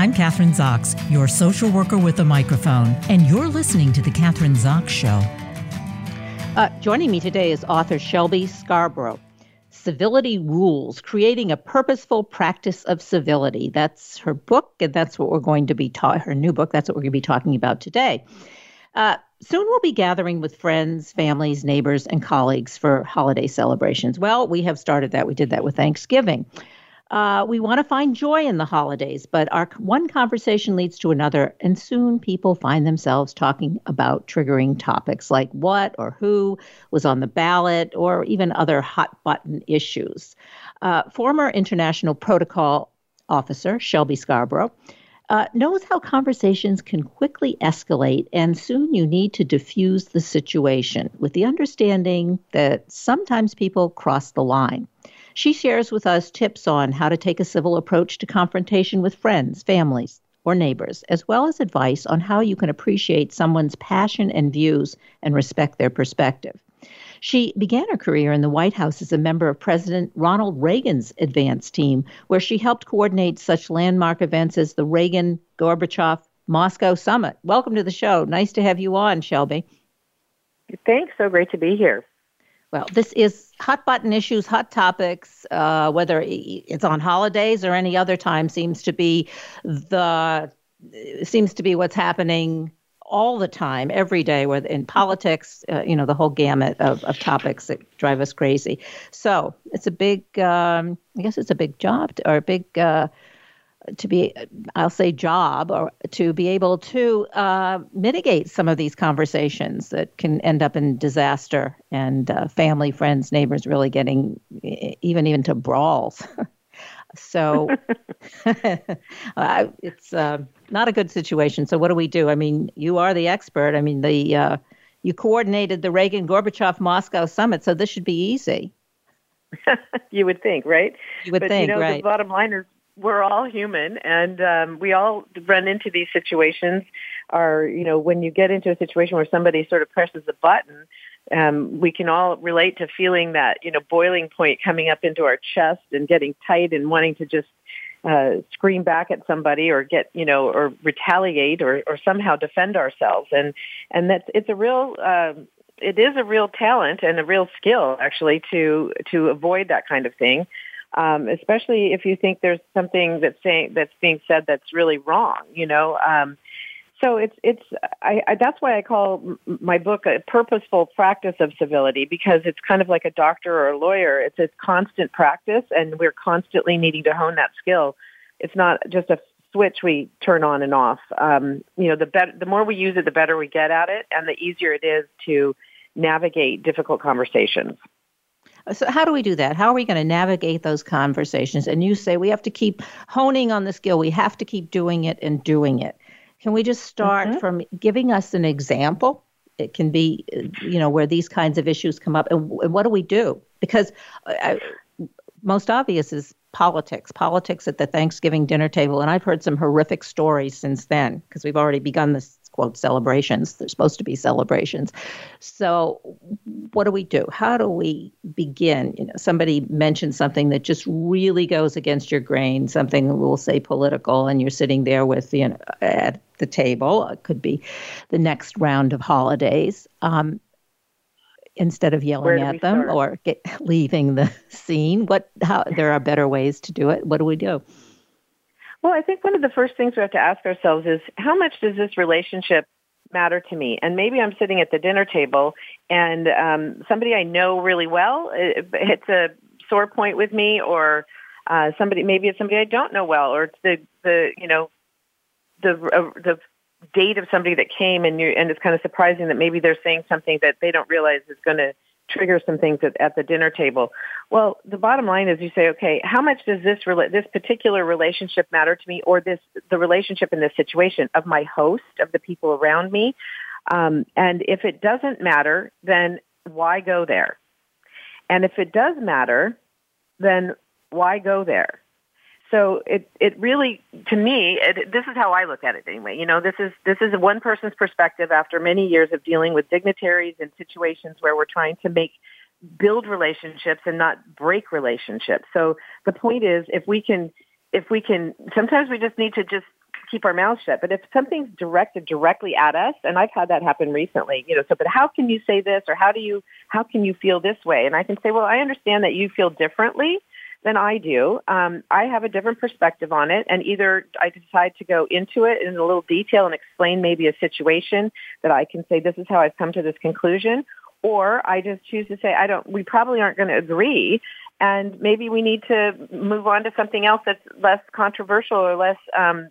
I'm Kathryn Zox, your social worker with a microphone, and you're listening to The Kathryn Zox Show. Uh, joining me today is author Shelby Scarbrough. Civility Rules Creating a Purposeful Practice of Civility. That's her book, and that's what we're going to be. Her new book, that's what we're going to be talking about today. Uh, soon we'll be gathering with friends, families, neighbors, and colleagues for holiday celebrations. Well, we have started that. We did that with Thanksgiving. Uh, we want to find joy in the holidays, but our one conversation leads to another, and soon people find themselves talking about triggering topics like what or who was on the ballot, or even other hot button issues. Uh, former International Protocol officer Shelby Scarbrough uh, knows how conversations can quickly escalate, and soon you need to diffuse the situation with the understanding that sometimes people cross the line. She shares with us tips on how to take a civil approach to confrontation with friends, families, or neighbors, as well as advice on how you can appreciate someone's passion and views and respect their perspective. She began her career in the White House as a member of President Ronald Reagan's advance team, where she helped coordinate such landmark events as the Reagan Gorbachev Moscow Summit. Welcome to the show. Nice to have you on, Shelby. Thanks. So great to be here. Well, this is hot button issues, hot topics, uh, whether it's on holidays or any other time, seems to be the seems to be what's happening all the time, every day, in politics, uh, you know, the whole gamut of, of topics that drive us crazy. So it's a big, um, I guess it's a big job to, or a big uh, to be, I'll say, job or to be able to uh, mitigate some of these conversations that can end up in disaster and uh, family, friends, neighbors really getting even even to brawls. so uh, it's uh, not a good situation. So what do we do? I mean, you are the expert. I mean, the uh, you coordinated the Reagan Gorbachev Moscow summit, so this should be easy. you would think, right? You would but, think, you know, right? The bottom line is we're all human and um, we all run into these situations. Are you know when you get into a situation where somebody sort of presses a button um, we can all relate to feeling that you know boiling point coming up into our chest and getting tight and wanting to just uh, scream back at somebody or get you know or retaliate or, or somehow defend ourselves. And and that's it's a real uh, it is a real talent and a real skill actually to to avoid that kind of thing um, especially if you think there's something that's saying that's being said that's really wrong. You know, um, so it's it's I, I, that's why I call my book a purposeful practice of civility because it's kind of like a doctor or a lawyer. It's a constant practice, and we're constantly needing to hone that skill. It's not just a switch we turn on and off. Um, you know, the better, the more we use it, the better we get at it, and the easier it is to navigate difficult conversations. So, how do we do that? How are we going to navigate those conversations? And you say we have to keep honing on the skill, we have to keep doing it and doing it. Can we just start mm-hmm. from giving us an example? It can be, you know, where these kinds of issues come up, and, and what do we do? Because uh, most obvious is politics, politics at the Thanksgiving dinner table. And I've heard some horrific stories since then because we've already begun this quote celebrations. They're supposed to be celebrations. So, what do we do? How do we begin? You know, somebody mentions something that just really goes against your grain, something we'll say political, and you're sitting there with you know at the table. It could be the next round of holidays. Um, instead of yelling at them start? or get, leaving the scene what how there are better ways to do it what do we do well i think one of the first things we have to ask ourselves is how much does this relationship matter to me? And maybe i'm sitting at the dinner table and um, somebody i know really well it hits a sore point with me or uh, somebody maybe it's somebody i don't know well or it's the the you know the uh, the date of somebody that came and you and it's kind of surprising that maybe they're saying something that they don't realize is going to trigger some things at, at the dinner table. Well, the bottom line is you say, okay, how much does this rela- this particular relationship matter to me, or this the relationship in this situation of my host, of the people around me? Um, and if it doesn't matter, then why go there? And if it does matter, then why go there? So it it really to me it, this is how I look at it anyway. You know, this is this is one person's perspective after many years of dealing with dignitaries in situations where we're trying to make build relationships and not break relationships. So the point is if we can if we can sometimes we just need to just keep our mouths shut. But if something's directed directly at us, and I've had that happen recently, you know, so but how can you say this or how do you how can you feel this way? And I can say, well, I understand that you feel differently than I do. Um, I have a different perspective on it, and either I decide to go into it in a little detail and explain maybe a situation that I can say this is how I've come to this conclusion, or I just choose to say I don't. We probably aren't going to agree, and maybe we need to move on to something else that's less controversial or less um,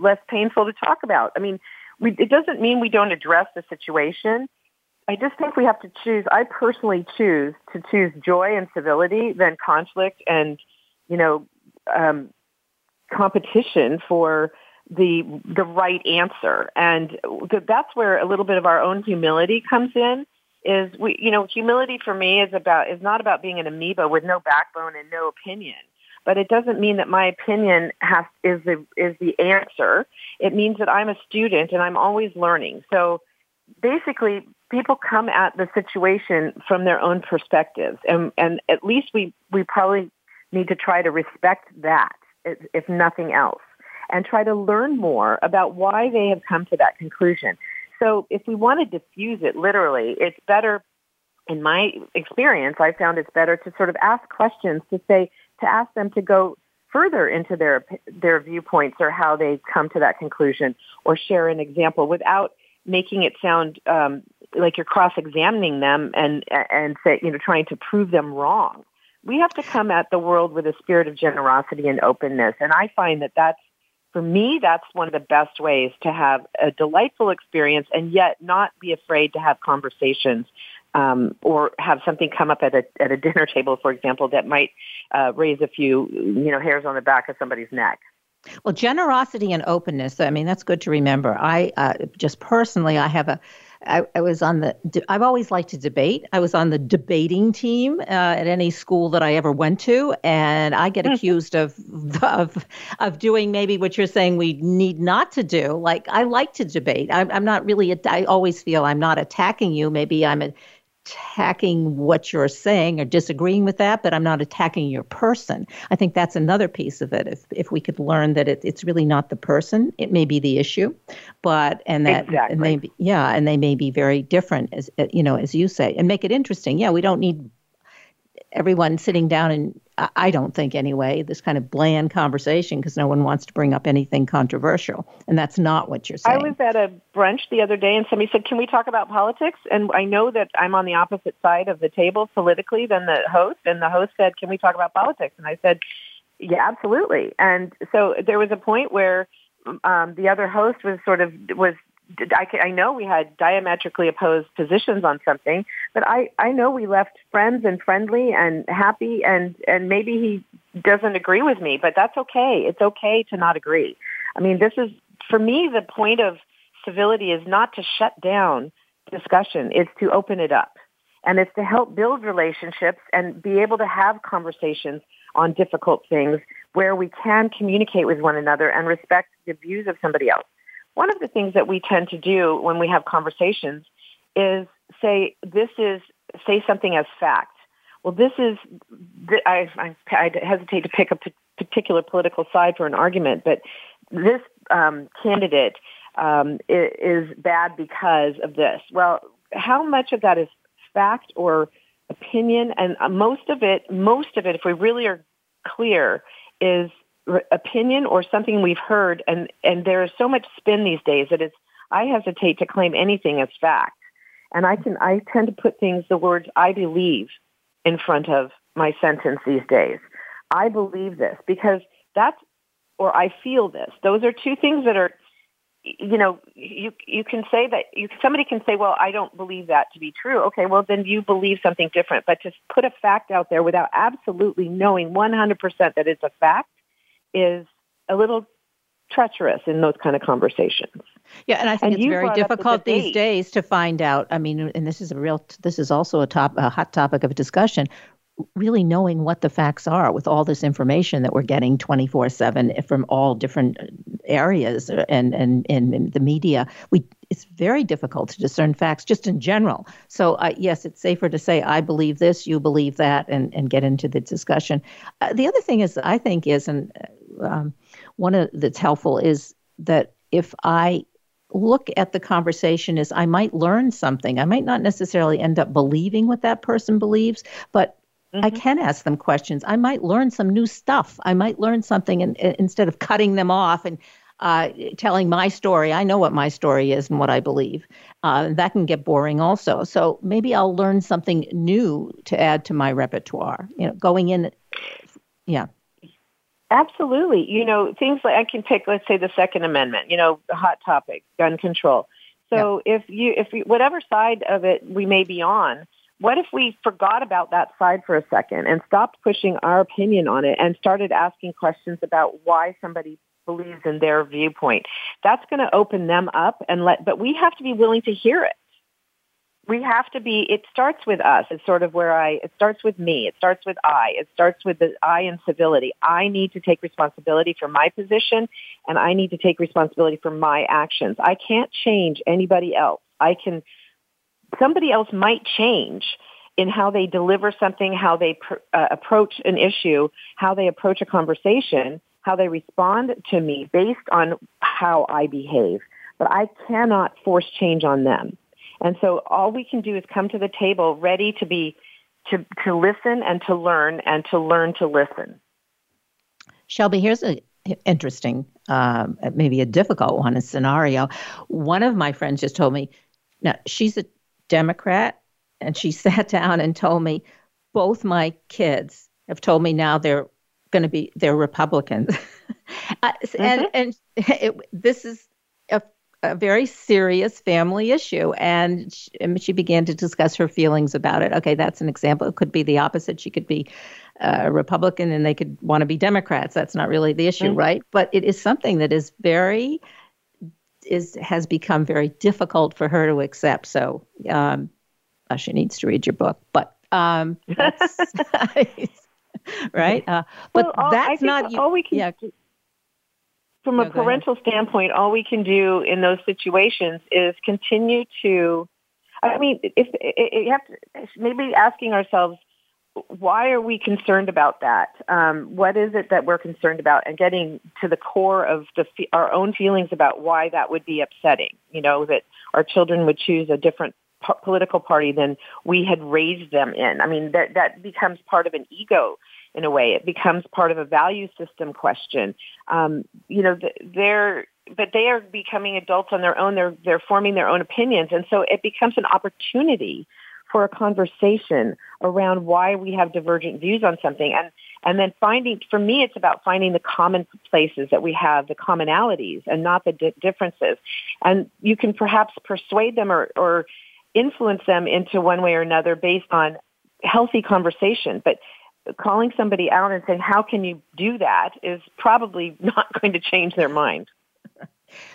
less painful to talk about. I mean, we, it doesn't mean we don't address the situation. I just think we have to choose. I personally choose to choose joy and civility than conflict and, you know, um, competition for the the right answer. And that's where a little bit of our own humility comes in. Is we, you know, humility for me is about is not about being an amoeba with no backbone and no opinion. But it doesn't mean that my opinion has is the is the answer. It means that I'm a student and I'm always learning. So basically people come at the situation from their own perspectives. And and at least we we probably need to try to respect that if, nothing else and try to learn more about why they have come to that conclusion. So if we want to diffuse it literally it's better in my experience i found it's better to sort of ask questions to say to ask them to go further into their their viewpoints or how they come to that conclusion or share an example without making it sound um, like you're cross-examining them and and say you know trying to prove them wrong. We have to come at the world with a spirit of generosity and openness, and I find that that's for me that's one of the best ways to have a delightful experience and yet not be afraid to have conversations um, or have something come up at a at a dinner table, for example, that might uh, raise a few you know hairs on the back of somebody's neck. Well, generosity and openness. I mean, that's good to remember. I uh, just personally, I have a. I, I was on the. I've always liked to debate. I was on the debating team uh, at any school that I ever went to, and I get hmm. accused of of of doing maybe what you're saying we need not to do. Like I like to debate. I'm, I'm not really. I always feel I'm not attacking you. Maybe I'm a, attacking what you're saying or disagreeing with that, but I'm not attacking your person. I think that's another piece of it. If if we could learn that it, it's really not the person, it may be the issue, but and that exactly. and they yeah, and they may be very different as you know as you say, and make it interesting. Yeah, we don't need everyone sitting down and I don't think anyway this kind of bland conversation because no one wants to bring up anything controversial and that's not what you're saying. I was at a brunch the other day and somebody said, "Can we talk about politics?" And I know that I'm on the opposite side of the table politically than the host and the host said, "Can we talk about politics?" And I said, "Yeah, absolutely." And so there was a point where um, the other host was sort of was I, I know we had diametrically opposed positions on something, but I, I know we left friends and friendly and happy and, and maybe he doesn't agree with me, but that's okay. It's okay to not agree. I mean, this is, for me, the point of civility is not to shut down discussion. It's to open it up. And it's to help build relationships and be able to have conversations on difficult things where we can communicate with one another and respect the views of somebody else. One of the things that we tend to do when we have conversations is say, this is, say something as fact. Well, this is, I, I, I hesitate to pick a particular political side for an argument, but this um, candidate um, is bad because of this. Well, how much of that is fact or opinion? And uh, most of it, most of it, if we really are clear, is opinion or something we've heard and and there is so much spin these days that it's I hesitate to claim anything as fact. And I can I tend to put things the words I believe in front of my sentence these days. I believe this because that's or I feel this. Those are two things that are you know, you you can say that you somebody can say, "Well, I don't believe that to be true." Okay, well then you believe something different. But to put a fact out there without absolutely knowing 100% that it's a fact is a little treacherous in those kind of conversations. Yeah, and I think and it's very difficult the these days to find out. I mean, and this is a real, this is also a top, a hot topic of discussion. Really knowing what the facts are with all this information that we're getting 24 7 from all different areas and, and, and the media, we it's very difficult to discern facts just in general. So, uh, yes, it's safer to say, I believe this, you believe that, and, and get into the discussion. Uh, the other thing is, I think, is, and um, one of that's helpful is that if I look at the conversation as I might learn something. I might not necessarily end up believing what that person believes, but mm-hmm. I can ask them questions. I might learn some new stuff. I might learn something and, instead of cutting them off and uh, telling my story. I know what my story is and what I believe. Uh, that can get boring also. So maybe I'll learn something new to add to my repertoire. You know, going in, yeah. Absolutely. You know, things like I can pick, let's say, the Second Amendment. You know, the hot topic, gun control. So yeah. if you, if you, whatever side of it we may be on, what if we forgot about that side for a second and stopped pushing our opinion on it and started asking questions about why somebody believes in their viewpoint. That's going to open them up and let, but we have to be willing to hear it. We have to be, it starts with us. It's sort of where I, it starts with me. It starts with I. It starts with the I in civility. I need to take responsibility for my position and I need to take responsibility for my actions. I can't change anybody else. I can, somebody else might change in how they deliver something, how they pr- uh, approach an issue, how they approach a conversation how they respond to me based on how I behave. But I cannot force change on them. And so all we can do is come to the table ready to be, to, to listen and to learn and to learn to listen. Shelby, here's an interesting, uh, maybe a difficult one, a scenario. One of my friends just told me, now she's a Democrat, and she sat down and told me, both my kids have told me now they're going to be they're Republicans, uh, mm-hmm. and and it, this is a, a, very serious family issue, and she, and she, began to discuss her feelings about it. Okay, that's an example. It could be the opposite. She could be a Republican, and they could want to be Democrats. That's not really the issue, mm-hmm. right? But it is something that is very is has become very difficult for her to accept. So um, uh, she needs to read your book, but um, right? Uh, but well, all, that's not all we can. Yeah. Do, from a parental standpoint, all we can do in those situations is continue to. I mean, if, if you have to, maybe asking ourselves, why are we concerned about that? Um, what is it that we're concerned about, and getting to the core of the our own feelings about why that would be upsetting. You know, that our children would choose a different po- political party than we had raised them in. I mean, that that becomes part of an ego in a way. It becomes part of a value system question. Um, you know, they're but they are becoming adults on their own. They're they're forming their own opinions, and so it becomes an opportunity for a conversation around why we have divergent views on something, and and then finding. For me, it's about finding the common places that we have, the commonalities, and not the di- differences. And you can perhaps persuade them or or influence them into one way or another based on healthy conversation, but calling somebody out and saying, how can you do that is probably not going to change their mind.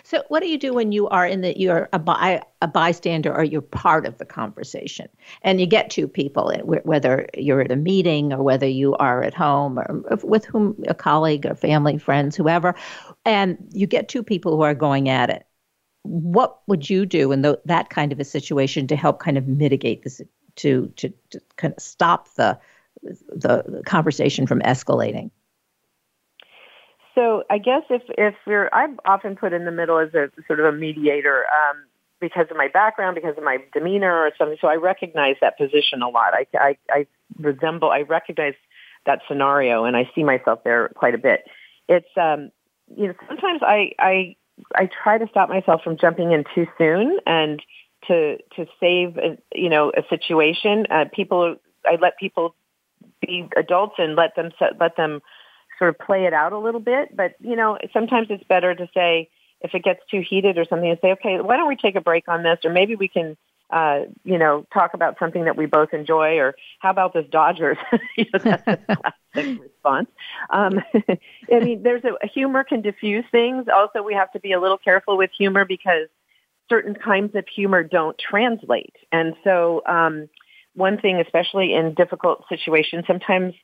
So, what do you do when you are in the you're a, by, a bystander or you're part of the conversation, and you get two people, whether you're at a meeting or whether you are at home or with whom a colleague or family, friends, whoever, and you get two people who are going at it. What would you do in the, that kind of a situation to help kind of mitigate this, to to, to kind of stop the the conversation from escalating? So I guess if if you're, I'm often put in the middle as a sort of a mediator um, because of my background, because of my demeanor or something. So I recognize that position a lot. I, I, I resemble, I recognize that scenario, and I see myself there quite a bit. It's um, you know sometimes I I I try to stop myself from jumping in too soon and to to save a, you know a situation. Uh, people I let people be adults and let them let them sort of play it out a little bit. But you know, sometimes it's better to say if it gets too heated or something, to say, okay, why don't we take a break on this, or maybe we can. Uh, you know, talk about something that we both enjoy, or how about this Dodgers? you know, that's a classic response. Um, I mean, there's a humor can diffuse things. Also, we have to be a little careful with humor because certain kinds of humor don't translate, and so um, one thing, especially in difficult situations, sometimes,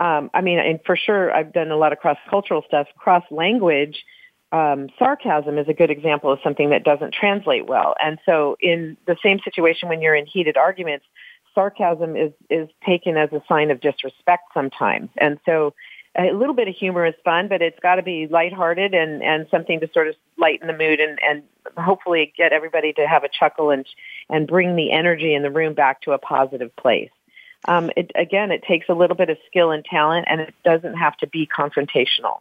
um, I mean, and for sure, I've done a lot of cross-cultural stuff, cross-language. Um, sarcasm is a good example of something that doesn't translate well. And so in the same situation when you're in heated arguments, sarcasm is, is taken as a sign of disrespect sometimes. And so a little bit of humor is fun, but it's got to be lighthearted and and something to sort of lighten the mood and and hopefully get everybody to have a chuckle and and bring the energy in the room back to a positive place. Um, it, again, it takes a little bit of skill and talent, and it doesn't have to be confrontational.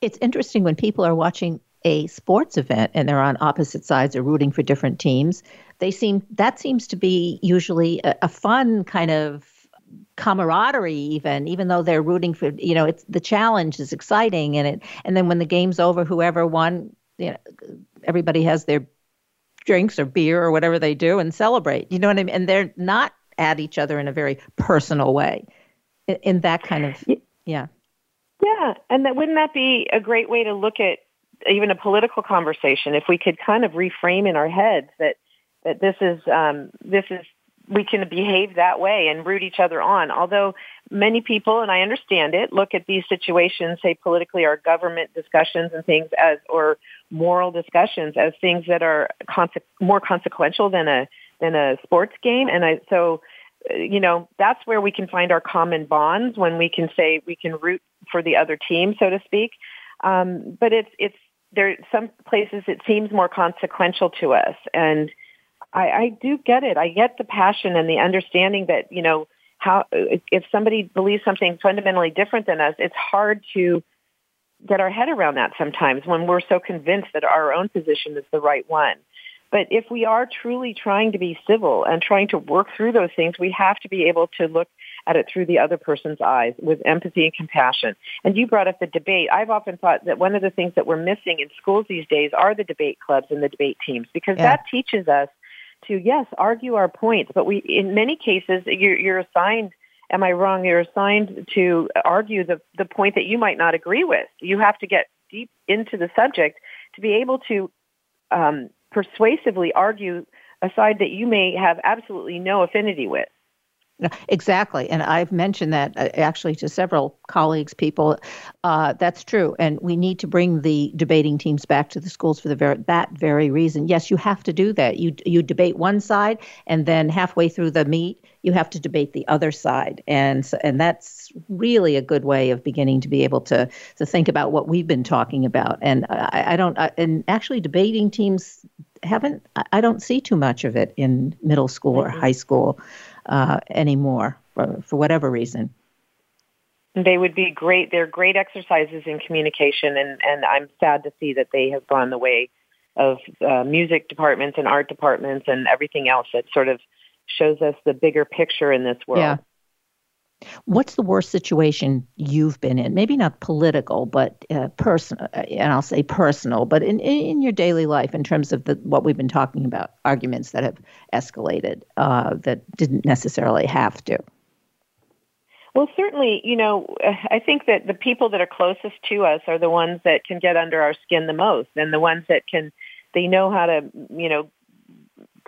It's interesting when people are watching a sports event and they're on opposite sides or rooting for different teams. They seem that seems to be usually a, a fun kind of camaraderie even even though they're rooting for you know it's the challenge is exciting and it and then when the game's over whoever won you know everybody has their drinks or beer or whatever they do and celebrate you know what i mean? And they're not at each other in a very personal way in, in that kind of yeah. yeah and that wouldn't that be a great way to look at even a political conversation? If we could kind of reframe in our heads that that this is um, this is we can behave that way and root each other on. Although many people, and I understand it, look at these situations, say politically or government discussions and things as, or moral discussions as things that are conse- more consequential than a than a sports game. And I so you know that's where we can find our common bonds when we can say we can root for the other team, so to speak. Um, but it's it's there. Some places it seems more consequential to us and I, I do get it. I get the passion and the understanding that, you know, how, if somebody believes something fundamentally different than us, it's hard to get our head around that sometimes when we're so convinced that our own position is the right one. But if we are truly trying to be civil and trying to work through those things, we have to be able to look at it through the other person's eyes with empathy and compassion. And you brought up the debate. I've often thought that one of the things that we're missing in schools these days are the debate clubs and the debate teams because yeah. that teaches us to yes argue our points but we in many cases you're, you're assigned am i wrong? You're assigned to argue the the point that you might not agree with. You have to get deep into the subject to be able to um, persuasively argue a side that you may have absolutely no affinity with Exactly. And I've mentioned that uh, actually to several colleagues, people. Uh, that's true. And we need to bring the debating teams back to the schools for the very, that very reason. Yes, you have to do that. You, you debate one side, and then halfway through the meet, you have to debate the other side. And, and that's really a good way of beginning to be able to, to think about what we've been talking about. And I, I don't, I, and actually, debating teams haven't, I don't see too much of it in middle school or high school uh, anymore for, for whatever reason. They would be great. They're great exercises in communication, and, and I'm sad to see that they have gone the way of uh, music departments and art departments and everything else that sort of shows us the bigger picture in this world. Yeah. What's the worst situation you've been in? Maybe not political, but uh, personal, uh, and I'll say personal, but in, in your daily life, in terms of the, what we've been talking about, arguments that have escalated uh, that didn't necessarily have to. Well, certainly, you know, I think that the people that are closest to us are the ones that can get under our skin the most, and the ones that can, they know how to, you know,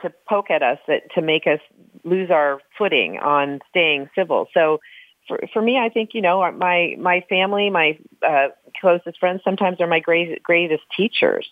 to poke at us that to make us lose our footing on staying civil. So for for me, I think you know my my family, my uh, closest friends, sometimes are my great, greatest teachers,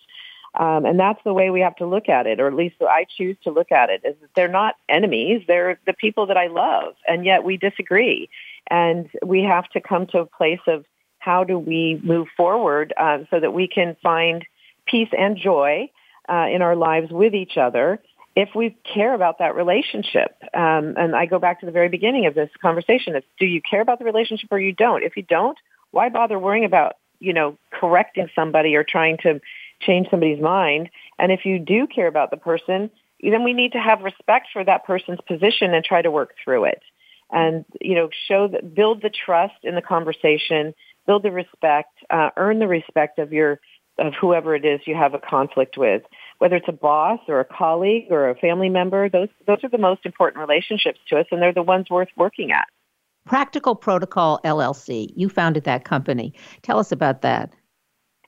um, and that's the way we have to look at it, or at least I choose to look at it. Is that they're not enemies; they're the people that I love, and yet we disagree, and we have to come to a place of how do we move forward uh, so that we can find peace and joy uh, in our lives with each other if we care about that relationship. Um, and I go back to the very beginning of this conversation. It's do you care about the relationship or you don't? If you don't, why bother worrying about, you know, correcting somebody or trying to change somebody's mind? And if you do care about the person, then we need to have respect for that person's position and try to work through it. And, you know, show that, build the trust in the conversation, build the respect, uh, earn the respect of your, of whoever it is you have a conflict with whether it's a boss or a colleague or a family member, those, those are the most important relationships to us, and they're the ones worth working at. Practical Protocol LLC, you founded that company. Tell us about that.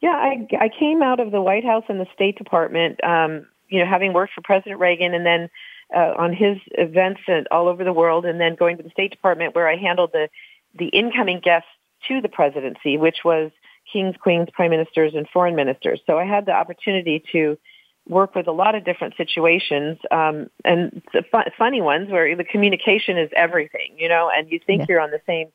Yeah, I, I came out of the White House and the State Department, um, you know, having worked for President Reagan and then uh, on his events all over the world, and then going to the State Department where I handled the, the incoming guests to the presidency, which was kings, queens, prime ministers, and foreign ministers. So I had the opportunity to work with a lot of different situations um, and fu- funny ones where the communication is everything, you know, and you think yeah. you're on the same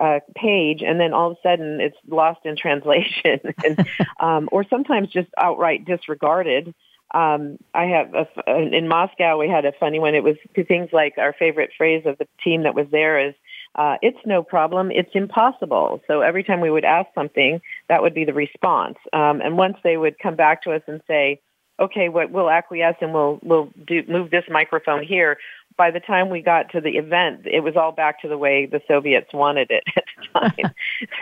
uh, page, and then all of a sudden it's lost in translation, and, um, or sometimes just outright disregarded. Um, I have a, in Moscow we had a funny one. It was things like our favorite phrase of the team that was there is uh, it's no problem, it's impossible. So every time we would ask something, that would be the response. Um, and once they would come back to us and say, okay, what, we'll acquiesce and we'll, we'll do, move this microphone here. By the time we got to the event, it was all back to the way the Soviets wanted it at the time.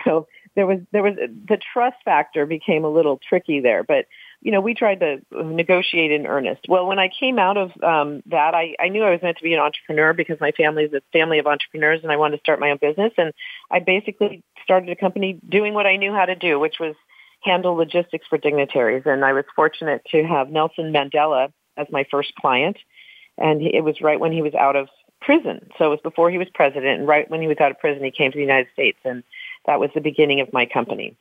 so there was, there was, the trust factor became a little tricky there, but you know, we tried to negotiate in earnest. Well, when I came out of um, that, I, I knew I was meant to be an entrepreneur because my family is a family of entrepreneurs and I wanted to start my own business. And I basically started a company doing what I knew how to do, which was handle logistics for dignitaries. And I was fortunate to have Nelson Mandela as my first client. And it was right when he was out of prison. So it was before he was president. And right when he was out of prison, he came to the United States. And that was the beginning of my company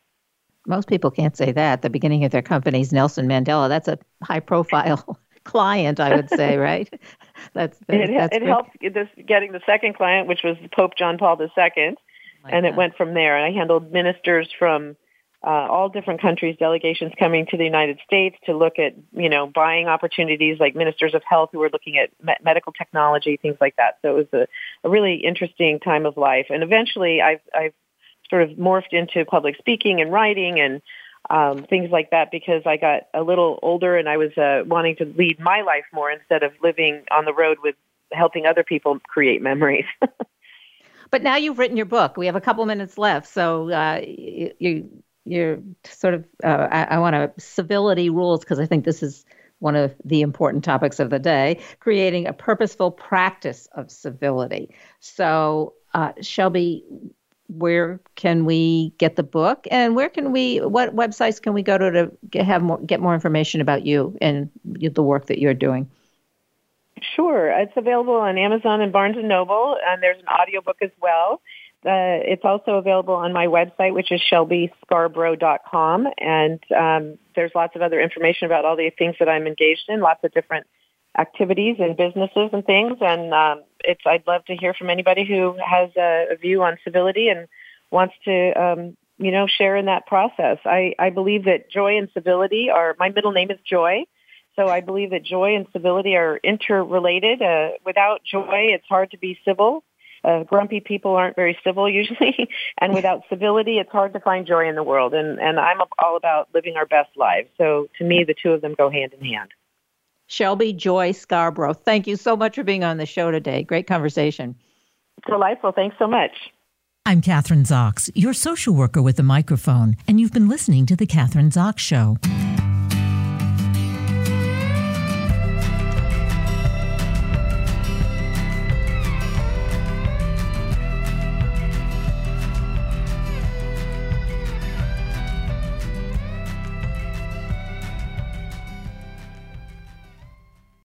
most people can't say that. The beginning of their company's Nelson Mandela. That's a high profile client, I would say, right? That's, it, that's it helped this, getting the second client, which was Pope John Paul II, like and that. it went from there. And I handled ministers from uh, all different countries, delegations coming to the United States to look at, you know, buying opportunities like ministers of health who were looking at me- medical technology, things like that. So it was a, a really interesting time of life. And eventually I've, I've sort of morphed into public speaking and writing and um, things like that because I got a little older and I was uh, wanting to lead my life more instead of living on the road with helping other people create memories. but now you've written your book. We have a couple minutes left, so uh, you, you're sort of uh, I, I want to civility rules because I think this is one of the important topics of the day creating a purposeful practice of civility. So uh, shelby where can we get the book? And where can we what websites can we go to to get, have more get more information about you and the work that you're doing? Sure. It's available on amazon and barnes and noble and there's an audiobook as well uh, it's also available on my website which is shelbyscarbrough.com and um, there's lots of other information about all the things that i'm engaged in lots of different activities and businesses and things. And um, it's I'd love to hear from anybody who has a, a view on civility and wants to um, you know share in that process. I, I believe that joy and civility are my middle name is Joy. So I believe that joy and civility are interrelated. Uh, without joy, it's hard to be civil. Uh, grumpy people aren't very civil usually, and without civility, it's hard to find joy in the world. And and I'm all about living our best lives. So to me, the two of them go hand in hand. Shelby Joy Scarbrough. Thank you so much for being on the show today. Great conversation. Delightful. Thanks so much. I'm Kathryn Zox, your social worker with a microphone, and you've been listening to The Kathryn Zox Show.